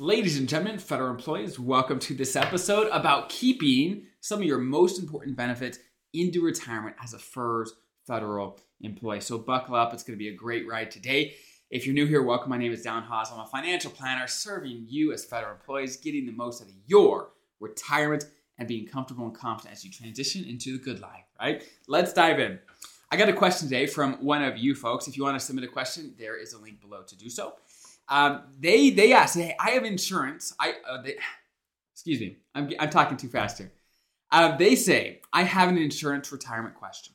Ladies and gentlemen, federal employees, welcome to this episode about keeping some of your most important benefits into retirement as a FERS federal employee. So buckle up, it's going to be a great ride today. If you're new here, welcome. My name is Don Haas. I'm a financial planner serving you as federal employees, getting the most out of your retirement and being comfortable and confident as you transition into the good life, right? Let's dive in. I got a question today from one of you folks. If you want to submit a question, there is a link below to do so. Um, they they asked, "Hey, I have insurance. I uh, they, excuse me, I'm I'm talking too fast here." Uh, they say, "I have an insurance retirement question.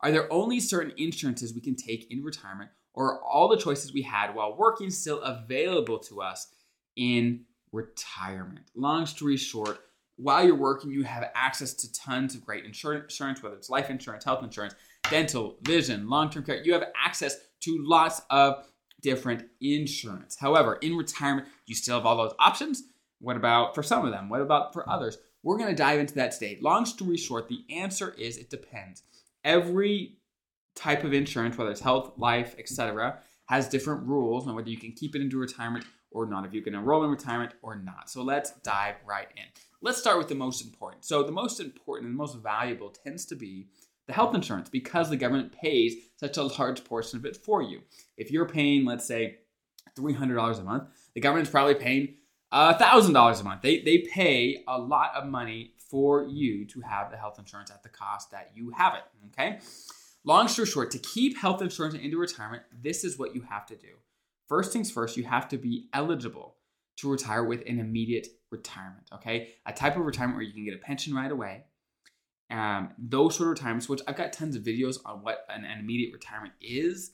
Are there only certain insurances we can take in retirement, or are all the choices we had while working still available to us in retirement?" Long story short. While you're working, you have access to tons of great insurance, whether it's life insurance, health insurance, dental, vision, long term care. You have access to lots of different insurance. However, in retirement, you still have all those options. What about for some of them? What about for others? We're going to dive into that today. Long story short, the answer is it depends. Every type of insurance, whether it's health, life, etc., has different rules on whether you can keep it into retirement or not, if you can enroll in retirement or not. So let's dive right in. Let's start with the most important. So, the most important and the most valuable tends to be the health insurance because the government pays such a large portion of it for you. If you're paying, let's say, $300 a month, the government's probably paying uh, $1,000 a month. They, they pay a lot of money for you to have the health insurance at the cost that you have it. Okay? Long story short, to keep health insurance into retirement, this is what you have to do. First things first, you have to be eligible to retire with an immediate retirement. Okay? A type of retirement where you can get a pension right away um, those of retirements, which I've got tons of videos on what an, an immediate retirement is.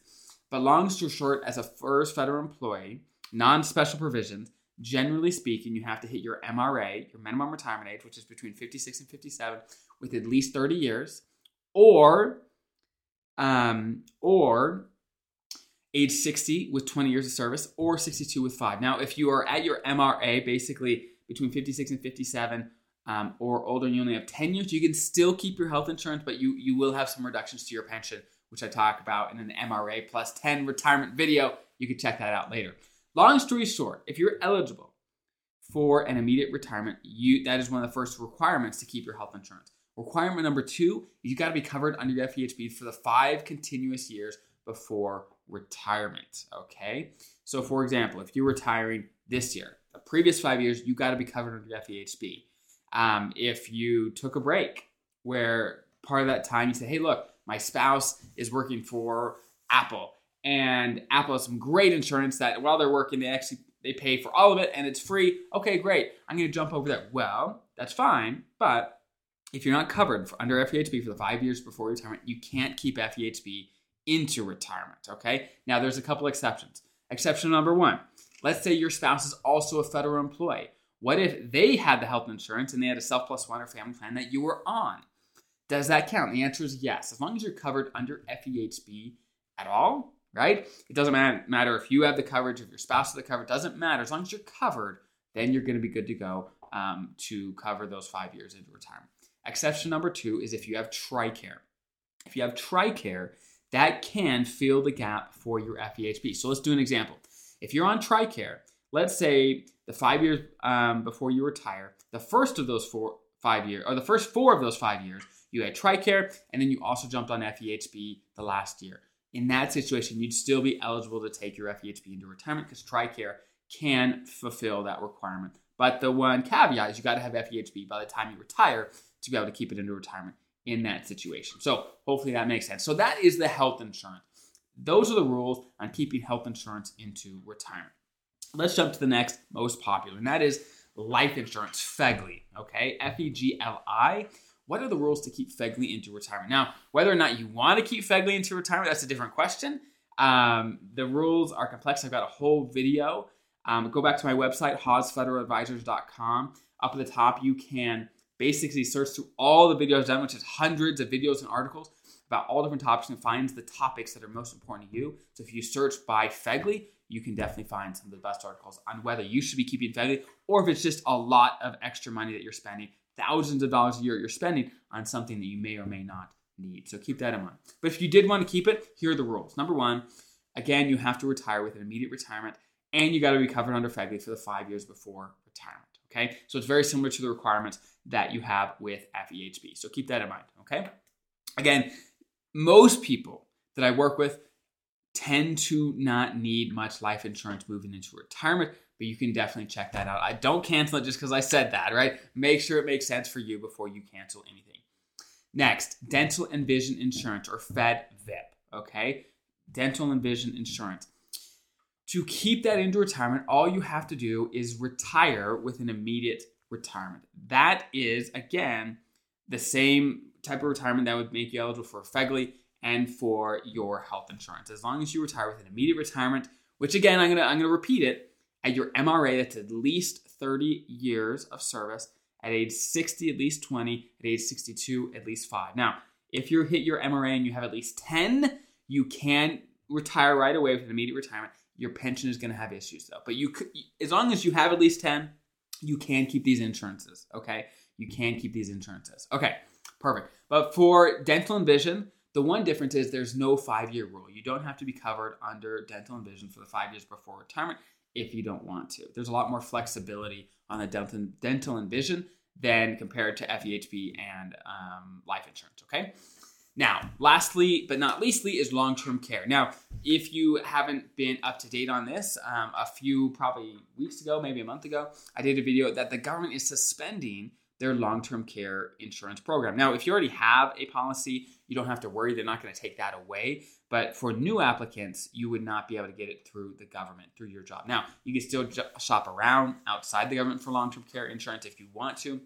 But long story short, as a FERS federal employee, non special provisions, generally speaking, you have to hit your MRA, your minimum retirement age, which is between 56 and 57, with at least 30 years, or um, or age 60 with 20 years of service, or 62 with five. Now, if you are at your MRA, basically between 56 and 57, um, or older and you only have 10 years, you can still keep your health insurance, but you, you will have some reductions to your pension, which I talk about in an MRA plus 10 retirement video. You can check that out later. Long story short, if you're eligible for an immediate retirement, you that is one of the first requirements to keep your health insurance. Requirement number two, you got to be covered under your FEHB for the five continuous years before retirement. Okay, so for example, if you're retiring this year, the previous five years, you got to be covered under your FEHB. Um, if you took a break where part of that time you say, hey, look, my spouse is working for Apple and Apple has some great insurance that while they're working, they actually they pay for all of it and it's free. Okay, great. I'm going to jump over there. Well, that's fine, but if you're not covered under FEHB for the five years before retirement, you can't keep FEHB into retirement. Okay. Now, there's a couple exceptions. Exception number one: Let's say your spouse is also a federal employee. What if they had the health insurance and they had a self plus one or family plan that you were on? Does that count? The answer is yes. As long as you're covered under FEHB at all, right? It doesn't matter if you have the coverage, if your spouse has the coverage, doesn't matter. As long as you're covered, then you're going to be good to go um, to cover those five years into retirement. Exception number two is if you have TRICARE. If you have TRICARE, that can fill the gap for your FEHB. So let's do an example. If you're on TRICARE, let's say the five years um, before you retire, the first of those four five years, or the first four of those five years, you had TRICARE, and then you also jumped on FEHB the last year. In that situation, you'd still be eligible to take your FEHB into retirement because TRICARE can fulfill that requirement. But the one caveat is you got to have FEHB by the time you retire to be able to keep it into retirement in that situation. So hopefully that makes sense. So that is the health insurance. Those are the rules on keeping health insurance into retirement. Let's jump to the next most popular, and that is life insurance, FEGLI. Okay, F E G L I. What are the rules to keep FEGLI into retirement? Now, whether or not you want to keep FEGLI into retirement, that's a different question. Um, the rules are complex. I've got a whole video. Um, go back to my website, haasfederaladvisors.com. Up at the top, you can basically search through all the videos done, which is hundreds of videos and articles about all different topics and finds the topics that are most important to you. So if you search by FEGLI, you can definitely find some of the best articles on whether you should be keeping FEGLI or if it's just a lot of extra money that you're spending, thousands of dollars a year you're spending on something that you may or may not need. So keep that in mind. But if you did want to keep it, here are the rules. Number one, again, you have to retire with an immediate retirement and you got to be covered under FEGLI for the five years before retirement. Okay, so it's very similar to the requirements that you have with FEHB. So keep that in mind. Okay, again, most people that I work with tend to not need much life insurance moving into retirement, but you can definitely check that out. I don't cancel it just because I said that, right? Make sure it makes sense for you before you cancel anything. Next, dental and vision insurance or Fed VIP. Okay, dental and vision insurance. To keep that into retirement, all you have to do is retire with an immediate retirement. That is, again, the same type of retirement that would make you eligible for FEGLI and for your health insurance. As long as you retire with an immediate retirement, which again, I'm gonna I'm gonna repeat it, at your MRA that's at least 30 years of service, at age 60 at least 20, at age 62 at least 5. Now, if you hit your MRA and you have at least 10, you can retire right away with an immediate retirement your pension is going to have issues though. But you, could, as long as you have at least ten, you can keep these insurances. Okay, you can keep these insurances. Okay, perfect. But for dental and vision, the one difference is there's no five year rule. You don't have to be covered under dental and vision for the five years before retirement if you don't want to. There's a lot more flexibility on the dental, dental and vision than compared to FEHB and um, life insurance. Okay. Now, lastly but not leastly is long term care. Now, if you haven't been up to date on this, um, a few probably weeks ago, maybe a month ago, I did a video that the government is suspending their long term care insurance program. Now, if you already have a policy, you don't have to worry, they're not going to take that away. But for new applicants, you would not be able to get it through the government, through your job. Now, you can still shop around outside the government for long term care insurance if you want to.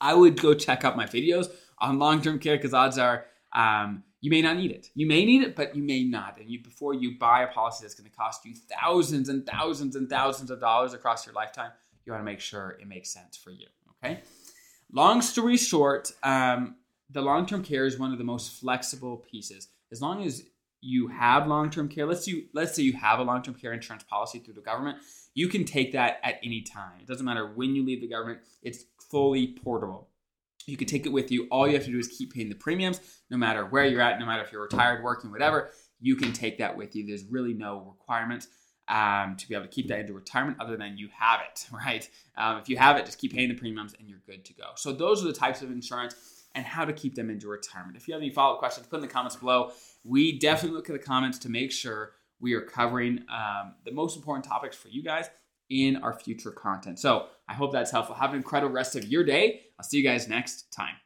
I would go check out my videos on long term care because odds are um, you may not need it. You may need it, but you may not. And you, before you buy a policy that's going to cost you thousands and thousands and thousands of dollars across your lifetime, you want to make sure it makes sense for you. Okay. Long story short, um, the long term care is one of the most flexible pieces. As long as you have long term care, let's say, let's say you have a long term care insurance policy through the government, you can take that at any time. It doesn't matter when you leave the government, it's fully portable. You can take it with you. All you have to do is keep paying the premiums, no matter where you're at, no matter if you're retired, working, whatever. You can take that with you. There's really no requirement um, to be able to keep that into retirement other than you have it, right? Um, if you have it, just keep paying the premiums and you're good to go. So, those are the types of insurance and how to keep them into retirement. If you have any follow up questions, put in the comments below. We definitely look at the comments to make sure we are covering um, the most important topics for you guys in our future content. So I hope that's helpful. Have an incredible rest of your day. I'll see you guys next time.